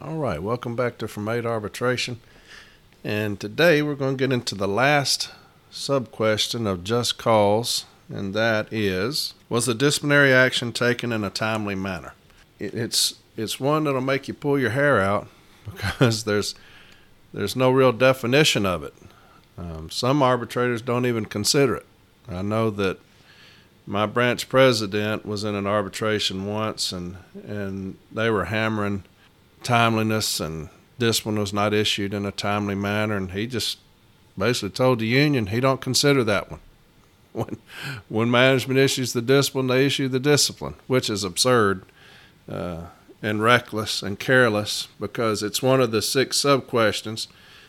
All right, welcome back to From 8 Arbitration. And today we're going to get into the last sub question of just cause, and that is Was the disciplinary action taken in a timely manner? It's, it's one that'll make you pull your hair out because there's, there's no real definition of it. Um, some arbitrators don't even consider it. I know that my branch president was in an arbitration once, and, and they were hammering timeliness and discipline was not issued in a timely manner, and he just basically told the union he don't consider that one. When when management issues the discipline, they issue the discipline, which is absurd uh, and reckless and careless because it's one of the six sub questions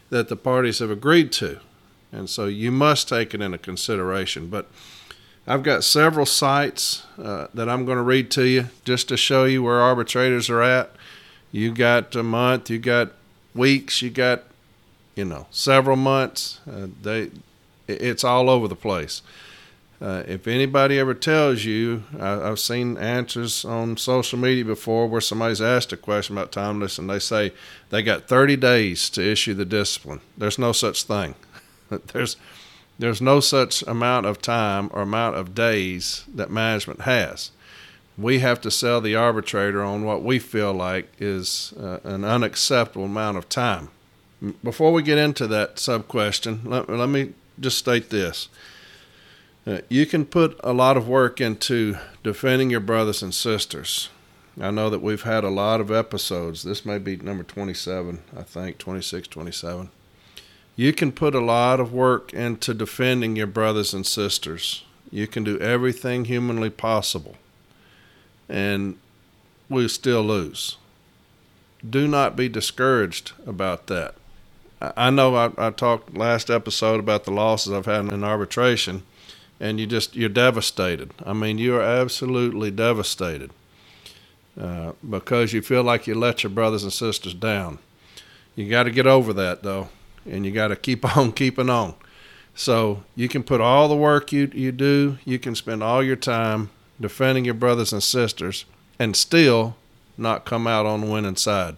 that the parties have agreed to, and so you must take it into consideration. But I've got several cites uh, that I'm going to read to you just to show you where arbitrators are at. You got a month, you got weeks, you got you know several months. Uh, they it's all over the place. Uh, if anybody ever tells you, I, have seen answers on social media before where somebody's asked a question about timeless and they say they got 30 days to issue the discipline. There's no such thing. there's there's no such amount of time or amount of days that management has we have to sell the arbitrator on what we feel like is uh, an unacceptable amount of time. Before we get into that sub question, let, let me just state this. Uh, you can put a lot of work into defending your brothers and sisters. I know that we've had a lot of episodes. This may be number 27, I think, 26, 27. You can put a lot of work into defending your brothers and sisters. You can do everything humanly possible and we still lose. Do not be discouraged about that. I know I, I, talked last episode about the losses I've had in arbitration, and you just you're devastated. I mean, you are absolutely devastated uh, because you feel like you let your brothers and sisters down. You got to get over that though, and you got to keep on keeping on. So you can put all the work you you do, you can spend all your time defending your brothers and sisters, and still not come out on the winning side.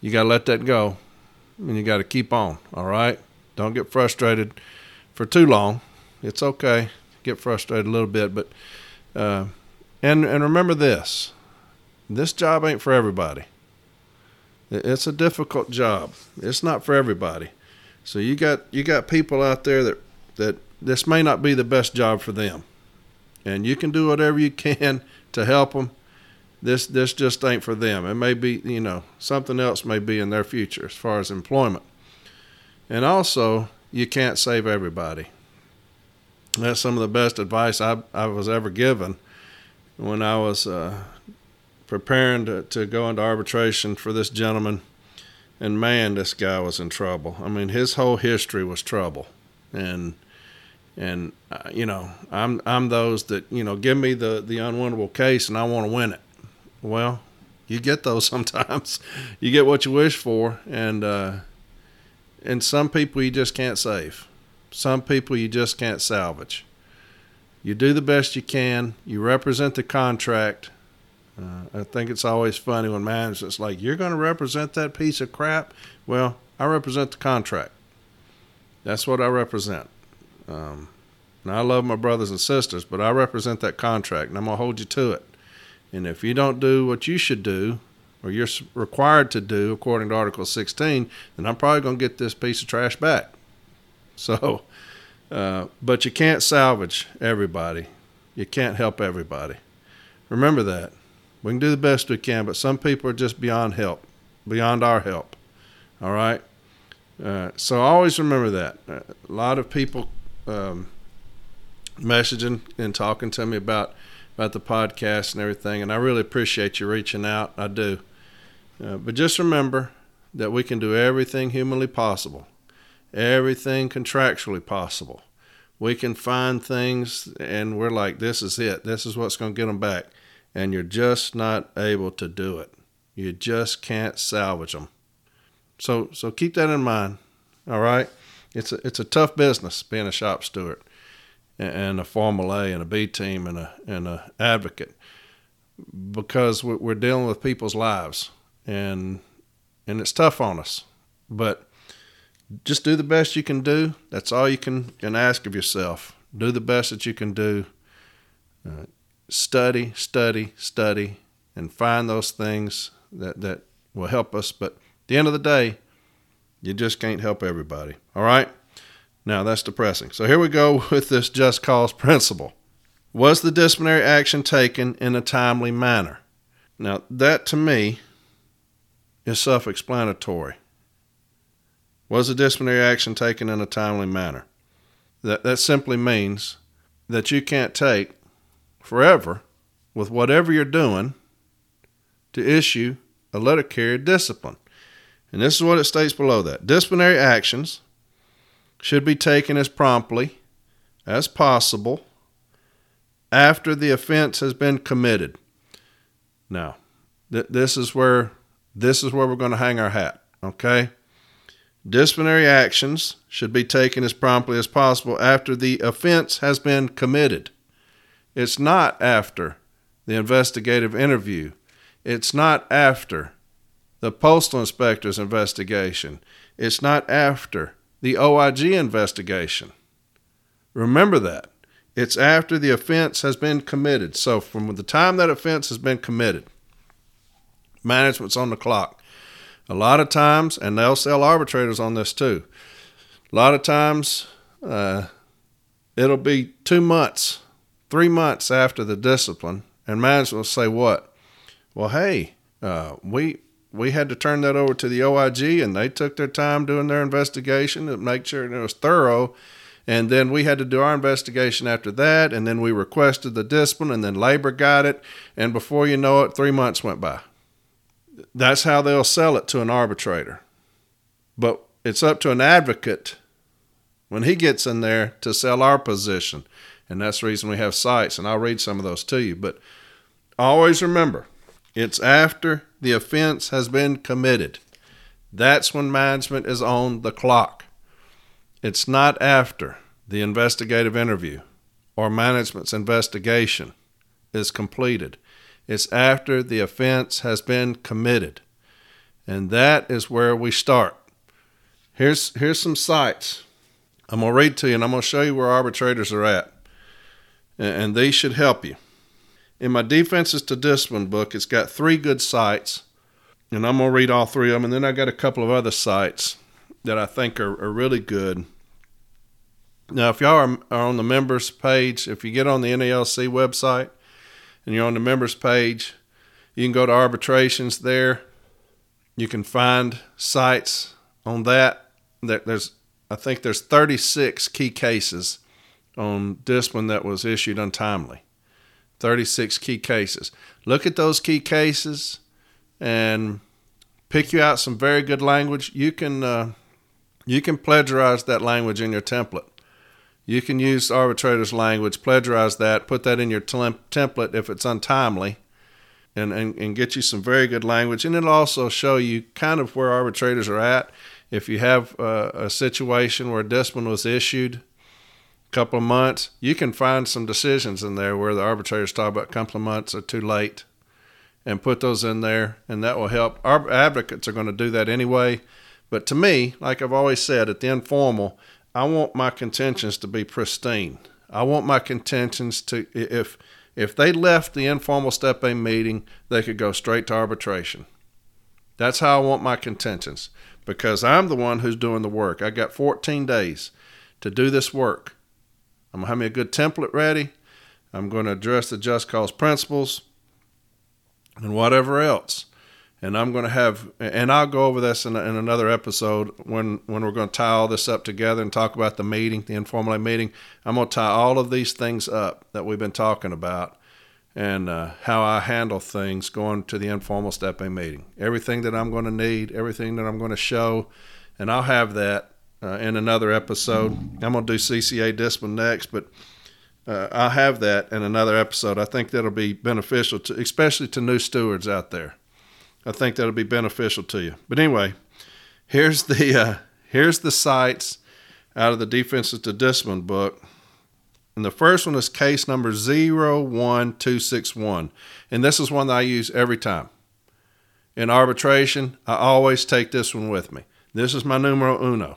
You got to let that go, and you got to keep on, all right? Don't get frustrated for too long. It's okay. Get frustrated a little bit, but uh, and and remember this: this job ain't for everybody. It's a difficult job. It's not for everybody. So you got you got people out there that that this may not be the best job for them and you can do whatever you can to help them. This this just ain't for them. It may be you know something else may be in their future as far as employment, and also you can't save everybody. That's some of the best advice I I was ever given when I was uh, preparing to, to go into arbitration for this gentleman. And man, this guy was in trouble. I mean, his whole history was trouble, and and uh, you know I'm I'm those that you know give me the the unwinnable case and I want to win it. Well, you get those sometimes. you get what you wish for, and uh, and some people you just can't save. Some people you just can't salvage. You do the best you can. You represent the contract. Uh, I think it's always funny when management's like, "You're going to represent that piece of crap." Well, I represent the contract. That's what I represent. Um, and I love my brothers and sisters, but I represent that contract, and I'm gonna hold you to it. And if you don't do what you should do, or you're required to do according to Article 16, then I'm probably gonna get this piece of trash back. So, uh, but you can't salvage everybody. You can't help everybody. Remember that. We can do the best we can, but some people are just beyond help, beyond our help. All right. Uh, so always remember that. Uh, a lot of people um, messaging and talking to me about about the podcast and everything, and I really appreciate you reaching out. I do. Uh, but just remember that we can do everything humanly possible, everything contractually possible. We can find things, and we're like, this is it. This is what's going to get them back. And you're just not able to do it. You just can't salvage them. So, so keep that in mind. All right it's a, it's a tough business being a shop steward and a Formal A and a B team and a and a advocate because we're dealing with people's lives and and it's tough on us. But just do the best you can do. That's all you can, can ask of yourself. Do the best that you can do. Uh, study, study, study, and find those things that, that will help us. But at the end of the day, you just can't help everybody. All right? Now that's depressing. So here we go with this just cause principle. Was the disciplinary action taken in a timely manner? Now, that to me is self explanatory. Was the disciplinary action taken in a timely manner? That, that simply means that you can't take forever with whatever you're doing to issue a letter carrier discipline. And this is what it states below that disciplinary actions should be taken as promptly as possible after the offense has been committed. Now, th- this is where this is where we're going to hang our hat, okay? Disciplinary actions should be taken as promptly as possible after the offense has been committed. It's not after the investigative interview. It's not after the postal inspector's investigation. It's not after the OIG investigation. Remember that. It's after the offense has been committed. So, from the time that offense has been committed, management's on the clock. A lot of times, and they'll sell arbitrators on this too. A lot of times, uh, it'll be two months, three months after the discipline, and management will say, "What? Well, hey, uh, we we had to turn that over to the OIG, and they took their time doing their investigation to make sure it was thorough." And then we had to do our investigation after that, and then we requested the discipline, and then labor got it, and before you know it, three months went by. That's how they'll sell it to an arbitrator. But it's up to an advocate when he gets in there to sell our position. And that's the reason we have cites, and I'll read some of those to you. But always remember, it's after the offense has been committed. That's when management is on the clock. It's not after the investigative interview or management's investigation is completed. It's after the offense has been committed. And that is where we start. Here's, here's some cites. I'm going to read to you and I'm going to show you where arbitrators are at. And these should help you. In my Defenses to Discipline book, it's got three good cites, And I'm to read all three of them. And then I got a couple of other cites that I think are, are really good. Now, if y'all are, are on the members page, if you get on the NALC website, and you're on the members page, you can go to arbitrations there. You can find cites on that. There's, I think there's 36 key cases on discipline that was issued untimely. 36 key cases. Look at those key cases and pick you out some very good language. You can uh, you can plagiarize that language in your template. You can use arbitrator's language, plagiarize that, put that in your template if it's untimely, and, and, and get you some very good language. And it'll also show you kind of where arbitrators are at. If you have uh, a situation where a discipline was issued couple of months, you can find some decisions in there where the arbitrators talk about a couple of months or too late and put those in there, and that will help. Our advocates are going to do that anyway. But to me, like I've always said, at the informal, I want my contentions to be pristine. I want my contentions to if if they left the informal step A meeting, they could go straight to arbitration. That's how I want my contentions because I'm the one who's doing the work. I got 14 days to do this work. I'm going to have me a good template ready. I'm going to address the just cause principles and whatever else and I'm going to have, and I'll go over this in, in, another episode when when we're going to tie all this up together and talk about the meeting, the informal meeting. I'm going to tie all of these things up that we've been talking about, and uh, how I handle things going to the informal step A meeting. Everything that I'm going to need, everything that I'm going to show, and I'll have that uh, in another episode. I'm going to do CCA discipline next, but. Uh, I'll have that in another episode. I think that'll be beneficial to, especially to new stewards out there. I think that'll be beneficial to you. But anyway, here's the uh, here's the cites out of the Defenses to Discipline book. And the first one is case number 01261. And this is one that I use every time. in arbitration, I always take this one with me. This is my numero uno.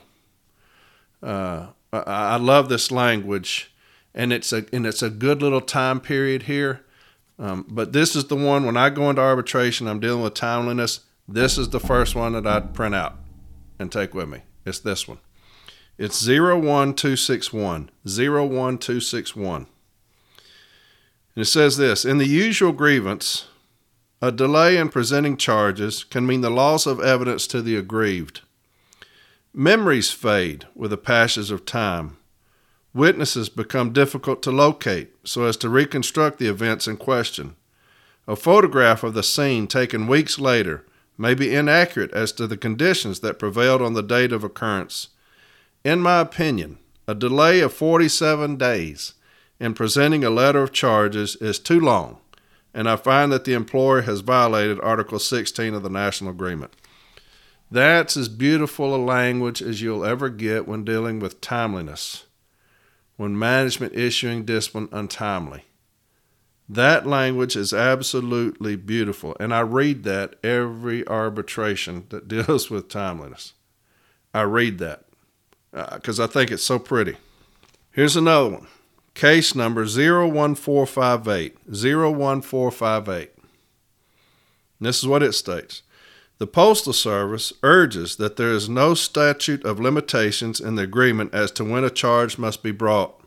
Uh, I, love this language, and it's a and it's a good little time period here. Um, but this is the one when I go into arbitration, I'm dealing with timeliness. This is the first one that I'd print out and take with me. It's this one. It's 01261. 01261. And it says this In the usual grievance, a delay in presenting charges can mean the loss of evidence to the aggrieved. Memories fade with the passage of time. Witnesses become difficult to locate so as to reconstruct the events in question. A photograph of the scene taken weeks later may be inaccurate as to the conditions that prevailed on the date of occurrence. In my opinion, a delay of 47 days in presenting a letter of charges is too long, and I find that the employer has violated Article 16 of the National Agreement. That's as beautiful a language as you'll ever get when dealing with timeliness, when management issuing discipline untimely. That language is absolutely beautiful, and I read that every arbitration that deals with timeliness. I read that because uh, I think it's so pretty. Here's another one case number 01458. 01458. And this is what it states The Postal Service urges that there is no statute of limitations in the agreement as to when a charge must be brought.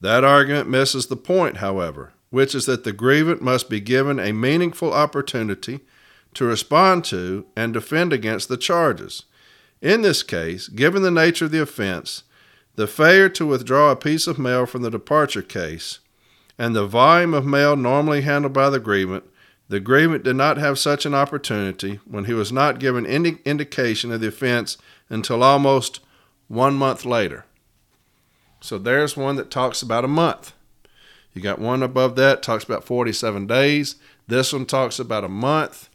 That argument misses the point, however which is that the grievant must be given a meaningful opportunity to respond to and defend against the charges. In this case, given the nature of the offense, the failure to withdraw a piece of mail from the departure case, and the volume of mail normally handled by the grievant, the grievant did not have such an opportunity when he was not given any indication of the offense until almost one month later. So there's one that talks about a month. You got one above that talks about 47 days. This one talks about a month.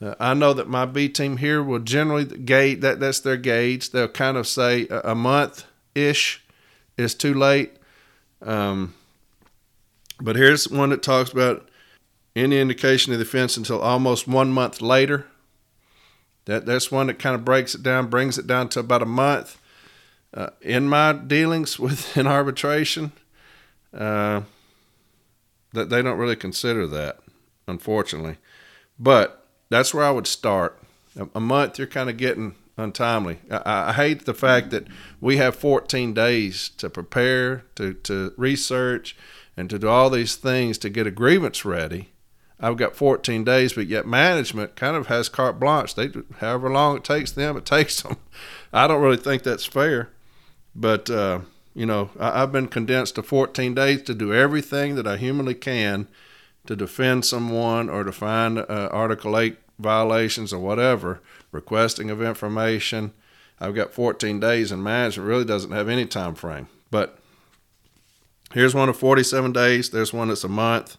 Uh, I know that my B team here will generally gauge that that's their gauge. They'll kind of say a, a month ish is too late. Um, but here's one that talks about any indication of the offense until almost one month later. That that's one that kind of breaks it down, brings it down to about a month. Uh, in my dealings with in arbitration, uh, that they don't really consider that, unfortunately. But that's where I would start. A month, you're kind of getting untimely. I, I, hate the fact that we have 14 days to prepare, to, to research, and to do all these things to get a grievance ready. I've got 14 days, but yet management kind of has carte blanche. They, however long it takes them, it takes them. I don't really think that's fair, but uh, you know, I, have been condensed to 14 days to do everything that I humanly can to defend someone or to find uh, Article 8 violations or whatever, requesting of information. I've got 14 days, and management really doesn't have any time frame. But here's one of 47 days. There's one that's a month.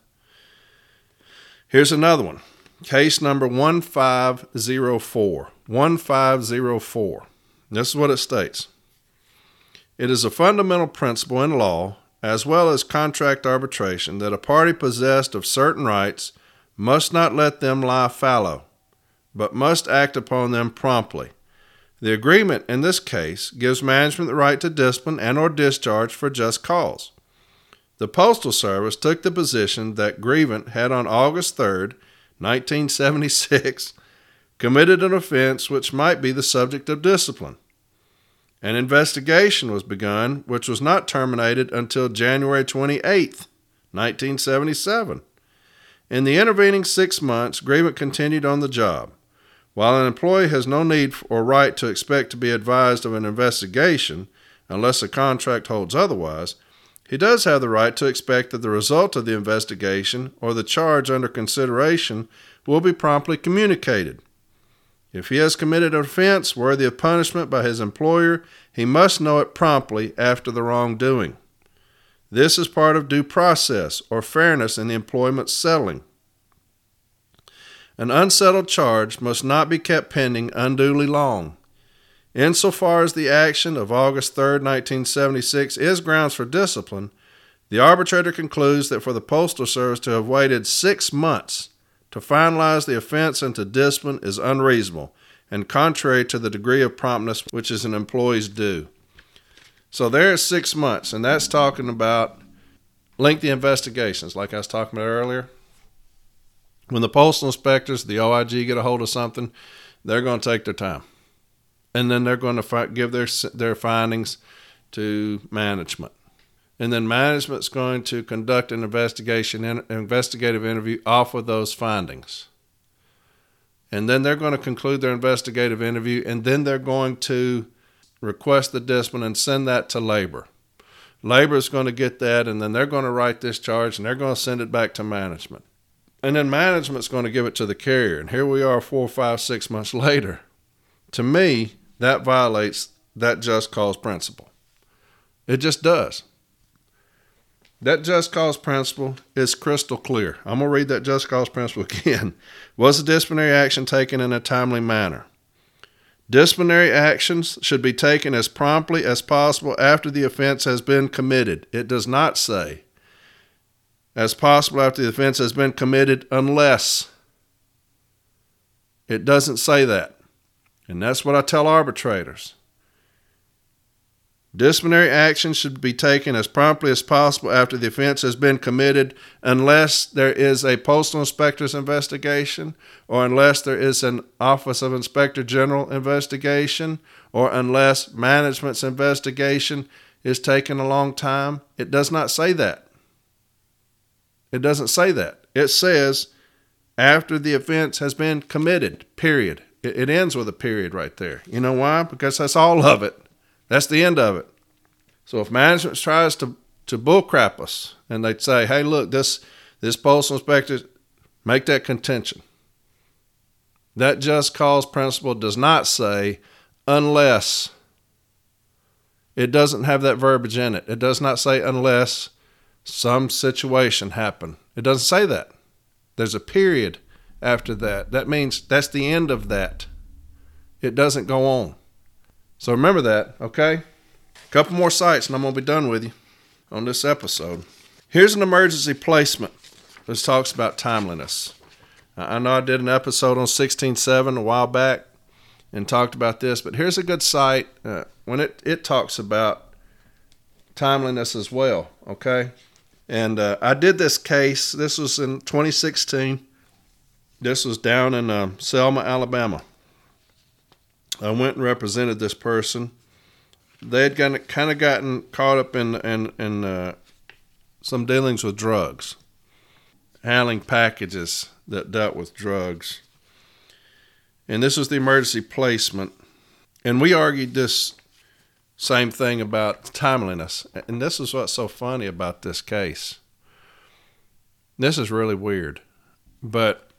Here's another one. Case number 1504. 1504. This is what it states. It is a fundamental principle in law, as well as contract arbitration, that a party possessed of certain rights must not let them lie fallow, but must act upon them promptly. The agreement in this case gives management the right to discipline and or discharge for just cause. The Postal Service took the position that grievant had on August 3, 1976, committed an offense which might be the subject of discipline. An investigation was begun, which was not terminated until January 28, 1977. In the intervening six months, Grievant continued on the job. While an employee has no need or right to expect to be advised of an investigation, unless a contract holds otherwise, he does have the right to expect that the result of the investigation or the charge under consideration will be promptly communicated. If he has committed an offense worthy of punishment by his employer, he must know it promptly after the wrongdoing. This is part of due process or fairness in employment settling. An unsettled charge must not be kept pending unduly long. Insofar as the action of August 3, 1976 is grounds for discipline, the arbitrator concludes that for the Postal Service to have waited six months to finalize the offense and to discipline is unreasonable and contrary to the degree of promptness which is an employee's due. So there is six months, and that's talking about lengthy investigations, like I was talking about earlier. When the postal inspectors, the OIG, get a hold of something, they're going to take their time, and then they're going to give their their findings to management, and then management's going to conduct an investigation, an investigative interview off of those findings and then they're going to conclude their investigative interview, and then they're going to request the discipline and send that to labor. Labor is going to get that, and then they're going to write this charge and they're going to send it back to management. And then management's going to give it to the carrier. And here we are, four, five, six months later. To me, that violates that just cause principle. It just does. That just cause principle is crystal clear. I'm going to read that just cause principle again. Was the disciplinary action taken in a timely manner? Disciplinary actions should be taken as promptly as possible after the offense has been committed. It does not say as possible after the offense has been committed unless. It doesn't say that. And that's what I tell arbitrators. Disciplinary action should be taken as promptly as possible after the offense has been committed, unless there is a postal inspector's investigation, or unless there is an Office of Inspector General investigation, or unless management's investigation is taking a long time. It does not say that. It doesn't say that. It says after the offense has been committed, period. It, it ends with a period right there. You know why? Because that's all of it. That's the end of it. So if management tries to to bullcrap us and they say, "Hey, look, this this postal inspector make that contention." That just cause principle does not say unless. It doesn't have that verbiage in it. It does not say unless some situation happen. It doesn't say that. There's a period after that. That means that's the end of that. It doesn't go on. So remember that, okay? A couple more cites and I'm going to be done with you on this episode. Here's an emergency placement. This talks about timeliness. I know I did an episode on 16.7 a while back and talked about this, but here's a good cite uh, when it, it talks about timeliness as well, okay? And uh, I did this case, this was in 2016. This was down in uh, Selma, Alabama. I went and represented this person. They had kind of, gotten caught up in in, in uh, some dealings with drugs, handling packages that dealt with drugs. And this was the emergency placement. And we argued this same thing about timeliness. And this is what's so funny about this case. This is really weird. But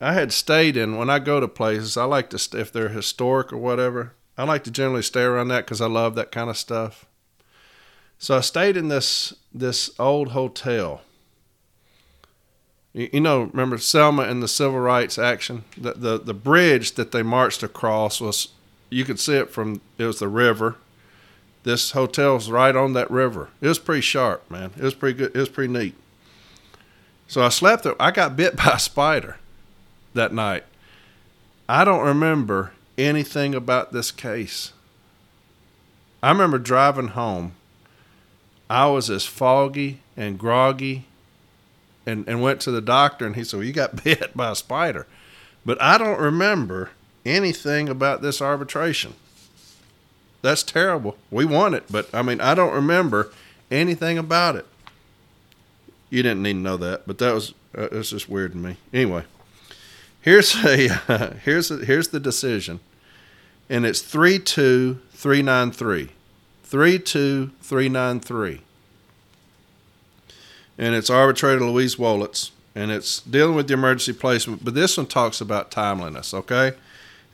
I had stayed in when I go to places. I like to if they're historic or whatever. I like to generally stay around that because I love that kind of stuff. So I stayed in this this old hotel. You, you know, remember Selma and the civil rights action? The, the the bridge that they marched across was you could see it from it was the river. This hotel was right on that river. It was pretty sharp, man. It was pretty good. It was pretty neat. So I slept there. I got bit by a spider that night. I don't remember anything about this case. I remember driving home. I was as foggy and groggy and, and went to the doctor and he said, Well, you got bit by a spider. But I don't remember anything about this arbitration. That's terrible. We won it, but I mean, I don't remember anything about it. You didn't need to know that, but that was uh, that's just weird to me. Anyway, Here's a uh, here's a, here's the decision, and it's three two three nine three, three two three nine three, and it's arbitrator Louise Wolitz, and it's dealing with the emergency placement. But this one talks about timeliness. Okay,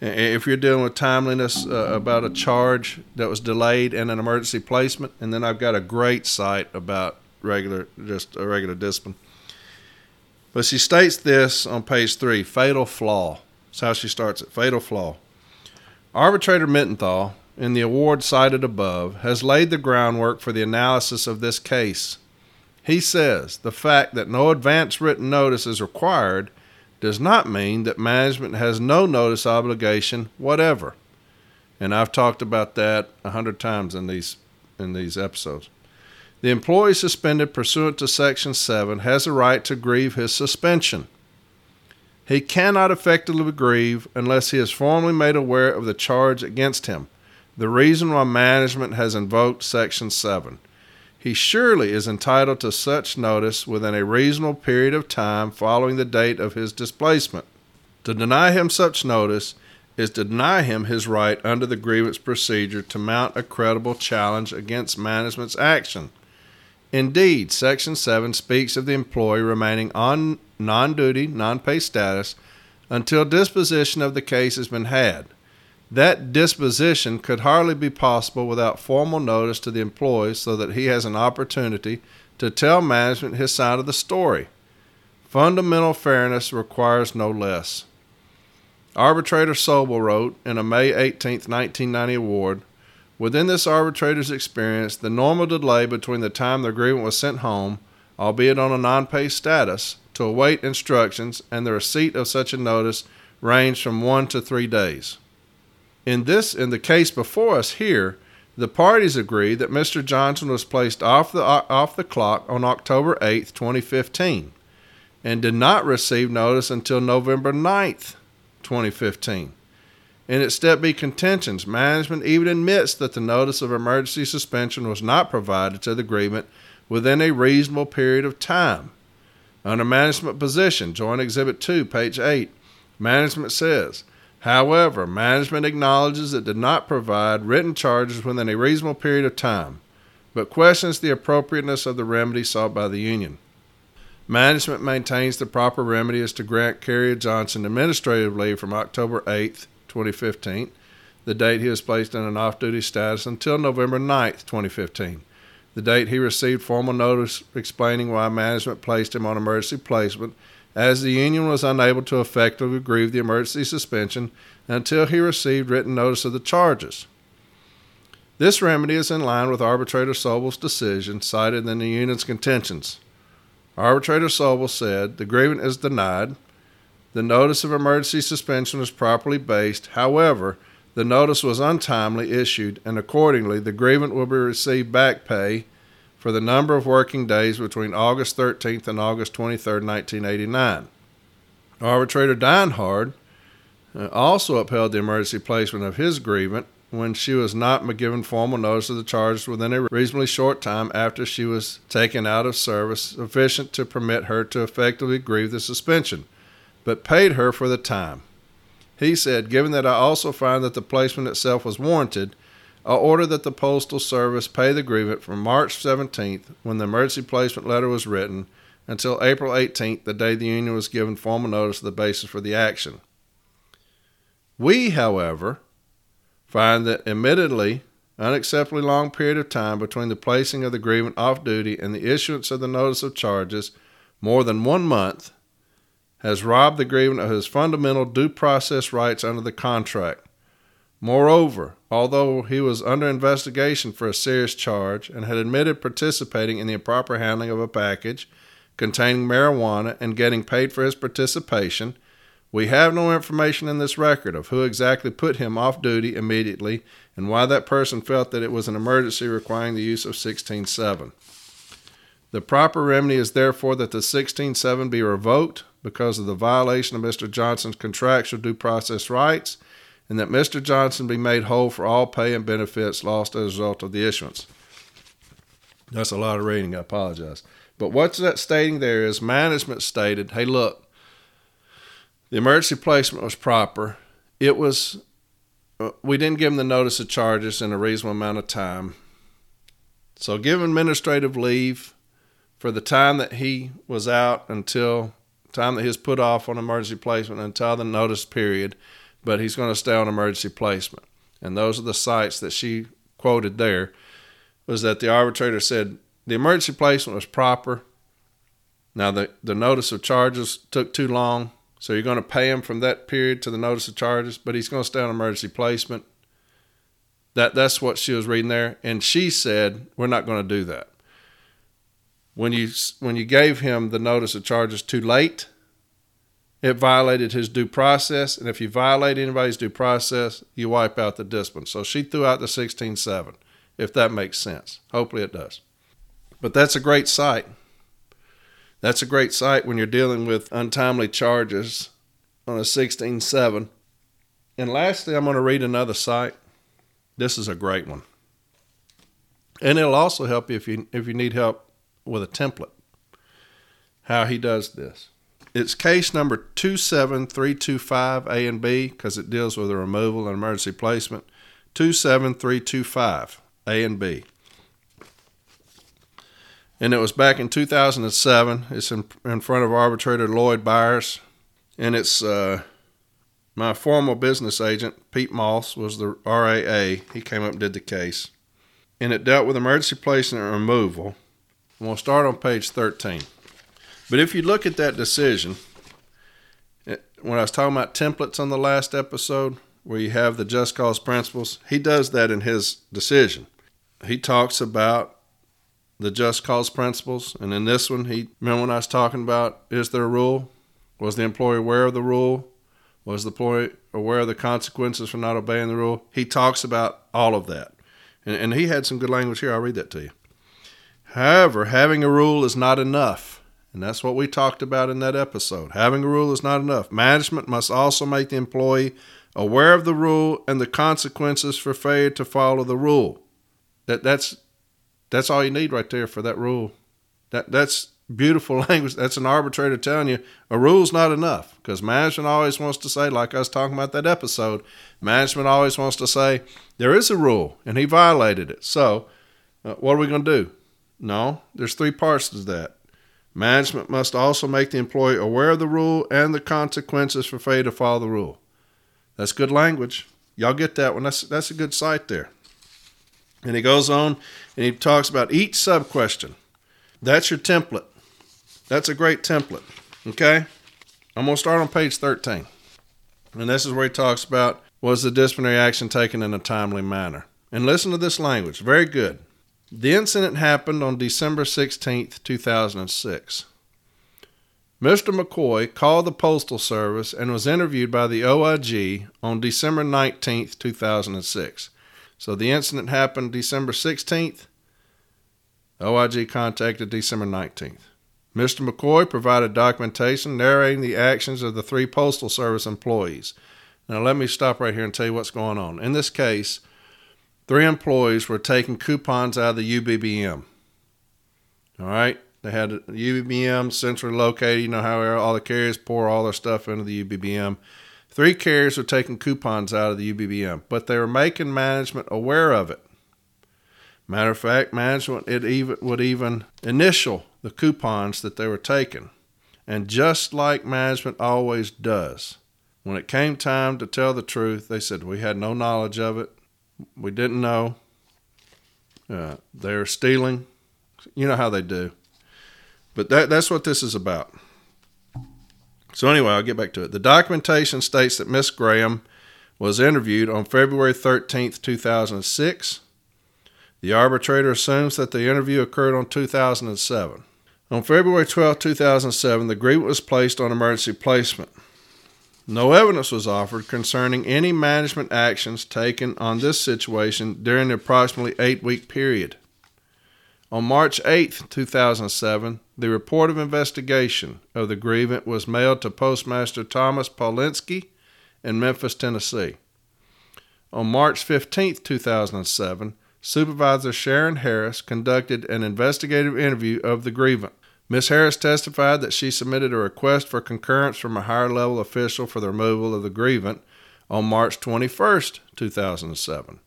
if you're dealing with timeliness uh, about a charge that was delayed and an emergency placement, and then I've got a great cite about regular just a regular discipline. But she states this on page three fatal flaw. That's how she starts it fatal flaw. Arbitrator Mittenthal, in the award cited above, has laid the groundwork for the analysis of this case. He says the fact that no advance written notice is required does not mean that management has no notice obligation whatever. And I've talked about that a hundred times in these in these episodes. The employee suspended pursuant to Section 7 has a right to grieve his suspension. He cannot effectively grieve unless he is formally made aware of the charge against him, the reason why management has invoked Section 7. He surely is entitled to such notice within a reasonable period of time following the date of his displacement. To deny him such notice is to deny him his right under the grievance procedure to mount a credible challenge against management's action. Indeed, Section 7 speaks of the employee remaining on non duty, non pay status until disposition of the case has been had. That disposition could hardly be possible without formal notice to the employee so that he has an opportunity to tell management his side of the story. Fundamental fairness requires no less. Arbitrator Sobel wrote in a May 18, 1990 award Within this arbitrator's experience, the normal delay between the time the agreement was sent home, albeit on a non pay status, to await instructions and the receipt of such a notice ranged from one to three days. In this, in the case before us here, the parties agree that Mr. Johnson was placed off the off the clock on October 8, 2015, and did not receive notice until November 9, 2015. In its Step B contentions, management even admits that the notice of emergency suspension was not provided to the agreement within a reasonable period of time. Under management position, Joint Exhibit 2, page 8, management says However, management acknowledges it did not provide written charges within a reasonable period of time, but questions the appropriateness of the remedy sought by the union. Management maintains the proper remedy is to grant Carrier Johnson administrative leave from October 8, 2015, the date he was placed in an off duty status, until November 9, 2015, the date he received formal notice explaining why management placed him on emergency placement as the union was unable to effectively grieve the emergency suspension until he received written notice of the charges. This remedy is in line with Arbitrator Sobel's decision cited in the union's contentions. Arbitrator Sobel said the grievance is denied. The notice of emergency suspension was properly based. However, the notice was untimely issued, and accordingly, the grievant will be received back pay for the number of working days between August 13th and August 23rd, 1989. Arbitrator Deinhardt uh, also upheld the emergency placement of his grievant when she was not given formal notice of the charges within a reasonably short time after she was taken out of service, sufficient to permit her to effectively grieve the suspension, but paid her for the time. He said, Given that I also find that the placement itself was warranted, I order that the Postal Service pay the grievant from March 17th, when the emergency placement letter was written, until April 18th, the day the union was given formal notice of the basis for the action. We, however, find that admittedly unacceptably long period of time between the placing of the grievant off duty and the issuance of the notice of charges, more than one month, has robbed the grievant of his fundamental due process rights under the contract. Moreover, although he was under investigation for a serious charge and had admitted participating in the improper handling of a package containing marijuana and getting paid for his participation, we have no information in this record of who exactly put him off duty immediately and why that person felt that it was an emergency requiring the use of 167. The proper remedy is therefore that the 167 be revoked because of the violation of Mr. Johnson's contractual due process rights and that Mr. Johnson be made whole for all pay and benefits lost as a result of the issuance. That's a lot of reading, I apologize. But what's that stating there is management stated, hey, look, the emergency placement was proper. It was, uh, we didn't give him the notice of charges in a reasonable amount of time. So give administrative leave for the time that he was out until time that he was put off on emergency placement until the notice period but he's going to stay on emergency placement. And those are the cites that she quoted there was that the arbitrator said the emergency placement was proper. Now the, the notice of charges took too long, so you're going to pay him from that period to the notice of charges, but he's going to stay on emergency placement. That that's what she was reading there, and she said we're not going to do that. When you when you gave him the notice of charges too late, it violated his due process. And if you violate anybody's due process, you wipe out the discipline. So she threw out the 16.7, if that makes sense. Hopefully it does. But that's a great cite. That's a great cite when you're dealing with untimely charges on a 16.7. And lastly, I'm going to read another cite. This is a great one. And it'll also help you if you if you need help with a template. How he does this. It's case number 27325 A and B because it deals with a removal and emergency placement. 27325 A and B. And it was back in 2007. It's in, in front of arbitrator Lloyd Byars. And it's uh, my former business agent, Pete Moss, was the RAA. He came up and did the case. And it dealt with emergency placement and removal. We'll start on page 13. But if you look at that decision, it, when I was talking about templates on the last episode, where you have the just cause principles, he does that in his decision. He talks about the just cause principles, and in this one, he remember when I was talking about is there a rule? Was the employee aware of the rule? Was the employee aware of the consequences for not obeying the rule? He talks about all of that. And, and he had some good language here. I'll read that to you. However, having a rule is not enough. And that's what we talked about in that episode. Having a rule is not enough. Management must also make the employee aware of the rule and the consequences for failure to follow the rule. That that's that's all you need right there for that rule. That that's beautiful language. That's an arbitrator telling you a rule's not enough because management always wants to say, like I was talking about that episode, management always wants to say there is a rule and he violated it. So, uh, what are we going to do? No, there's three parts to that. Management must also make the employee aware of the rule and the consequences for failure to follow the rule. That's good language. Y'all get that one. That's that's a good cite there. And he goes on and he talks about each sub question. That's your template. That's a great template. Okay? I'm going to start on page 13. And this is where he talks about was the disciplinary action taken in a timely manner. And listen to this language. Very good. The incident happened on December 16, 2006. Mr. McCoy called the Postal Service and was interviewed by the OIG on December 19, 2006. So the incident happened December 16th. OIG contacted December 19th. Mr. McCoy provided documentation narrating the actions of the three Postal Service employees. Now, let me stop right here and tell you what's going on. In this case, three employees were taking coupons out of the UBBM. All right, they had UBBM centrally located. You know how all the carriers pour all their stuff into the UBBM. Three carriers were taking coupons out of the UBBM, but they were making management aware of it. Matter of fact, management it even would even initial the coupons that they were taking. And just like management always does, when it came time to tell the truth, they said we had no knowledge of it we didn't know. Uh, they're stealing. You know how they do. But that, that's what this is about. So, anyway, I'll get back to it. The documentation states that Miss Graham was interviewed on February 13th, 2006. The arbitrator assumes that the interview occurred on 2007. On February 12, 2007, the agreement was placed on emergency placement. No evidence was offered concerning any management actions taken on this situation during the approximately eight week period. On March 8, 2007, the report of investigation of the grievance was mailed to Postmaster Thomas Paulinski in Memphis, Tennessee. On March 15, 2007, Supervisor Sharon Harris conducted an investigative interview of the grievant. Ms. Harris testified that she submitted a request for concurrence from a higher level official for the removal of the grievant on March 21, 2007,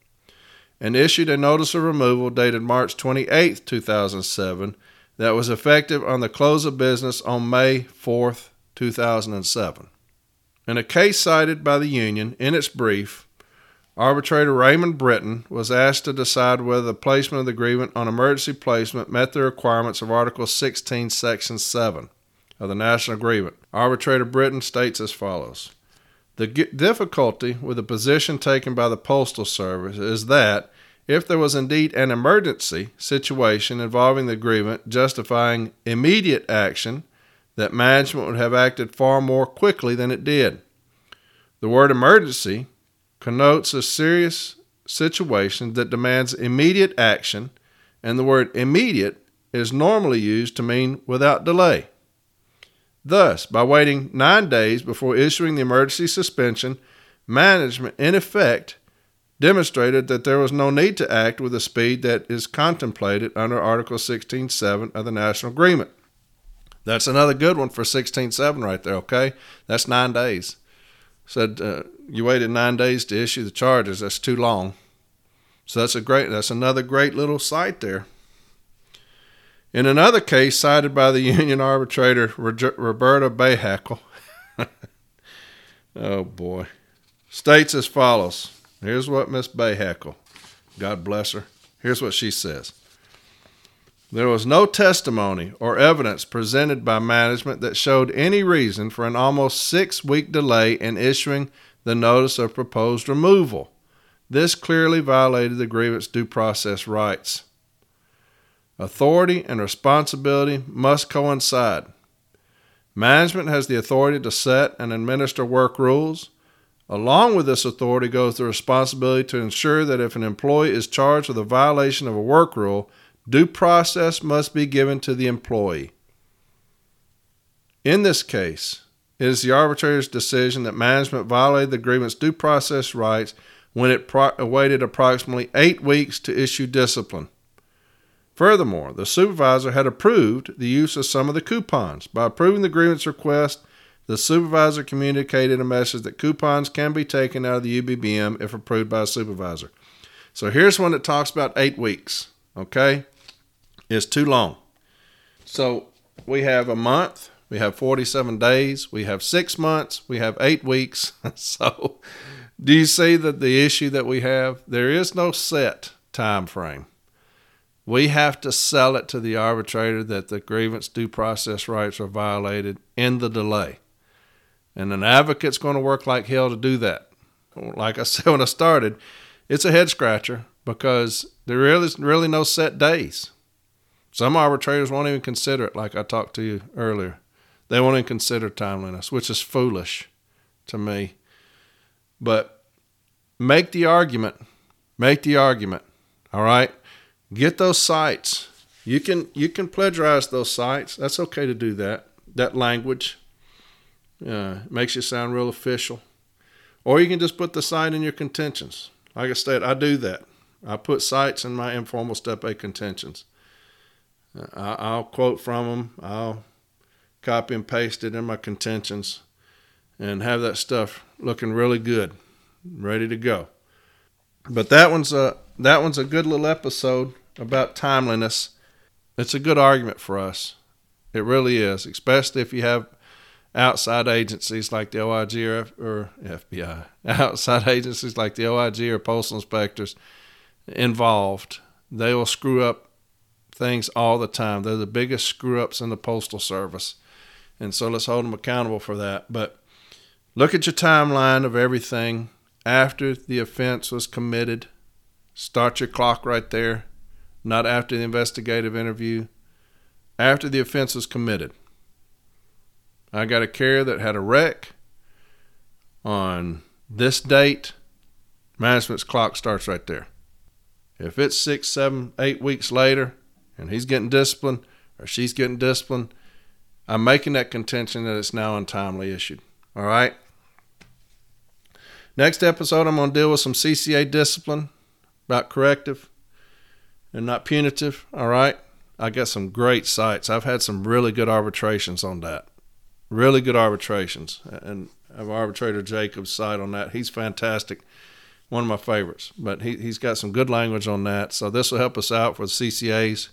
and issued a notice of removal dated March 28, 2007, that was effective on the close of business on May 4, 2007. In a case cited by the union in its brief, Arbitrator Raymond Britton was asked to decide whether the placement of the grievance on emergency placement met the requirements of Article 16, Section 7 of the National Grievance. Arbitrator Britton states as follows The difficulty with the position taken by the Postal Service is that if there was indeed an emergency situation involving the grievance justifying immediate action, that management would have acted far more quickly than it did. The word emergency connotes a serious situation that demands immediate action, and the word immediate is normally used to mean without delay. Thus, by waiting nine days before issuing the emergency suspension, management, in effect, demonstrated that there was no need to act with the speed that is contemplated under Article 16.7 of the National Agreement. That's another good one for 16.7 right there, okay? That's nine days. Said uh, you waited nine days to issue the charges. That's too long. So that's a great. That's another great little cite there. In another case cited by the union arbitrator Roberta Bahakel, oh boy, states as follows. Here's what Miss Bahakel, God bless her. Here's what she says. There was no testimony or evidence presented by management that showed any reason for an almost six week delay in issuing the notice of proposed removal. This clearly violated the grievance due process rights. Authority and responsibility must coincide. Management has the authority to set and administer work rules. Along with this authority goes the responsibility to ensure that if an employee is charged with a violation of a work rule, due process must be given to the employee. In this case, it is the arbitrator's decision that management violated the grievance due process rights when it pro- waited approximately eight weeks to issue discipline. Furthermore, the supervisor had approved the use of some of the coupons. By approving the grievance request, the supervisor communicated a message that coupons can be taken out of the UBBM if approved by a supervisor. So here's one that talks about eight weeks. Okay? It's too long. So we have a month, we have 47 days, we have six months, we have eight weeks. so do you see that the issue that we have? There is no set time frame. We have to sell it to the arbitrator that the grievance due process rights are violated in the delay. And an advocate's going to work like hell to do that. Like I said when I started, it's a head scratcher because there is really no set days. Some arbitrators won't even consider it, like I talked to you earlier. They won't even consider timeliness, which is foolish to me. But make the argument. Make the argument. All right? Get those cites. You can you can plagiarize those cites. That's okay to do that. That language uh, makes you sound real official. Or you can just put the cite in your contentions. Like I said, I do that. I put cites in my informal step A contentions. I'll quote from them. I'll copy and paste it in my contentions and have that stuff looking really good, ready to go. But that one's a that one's a good little episode about timeliness. It's a good argument for us. It really is, especially if you have outside agencies like the OIG or, F- or FBI, outside agencies like the OIG or postal inspectors involved. They will screw up things all the time. They're the biggest screw ups in the postal service. And so let's hold them accountable for that. But look at your timeline of everything after the offense was committed. Start your clock right there not after the investigative interview, after the offense was committed. I got a carrier that had a wreck on this date. Management's clock starts right there. If it's six, seven, eight weeks later and he's getting disciplined or she's getting disciplined, I'm making that contention that it's now untimely issued. All right? Next episode, I'm going to deal with some CCA discipline about corrective and not punitive. All right. I got some great cites. I've had some really good arbitrations on that. Really good arbitrations. And I have arbitrator Jacob's cite on that. He's fantastic. One of my favorites. But he, he's got some good language on that. So this will help us out for the CCAs.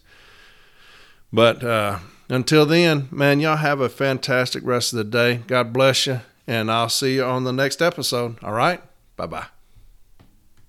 But uh, until then, man, y'all have a fantastic rest of the day. God bless you. And I'll see you on the next episode. All right. Bye bye.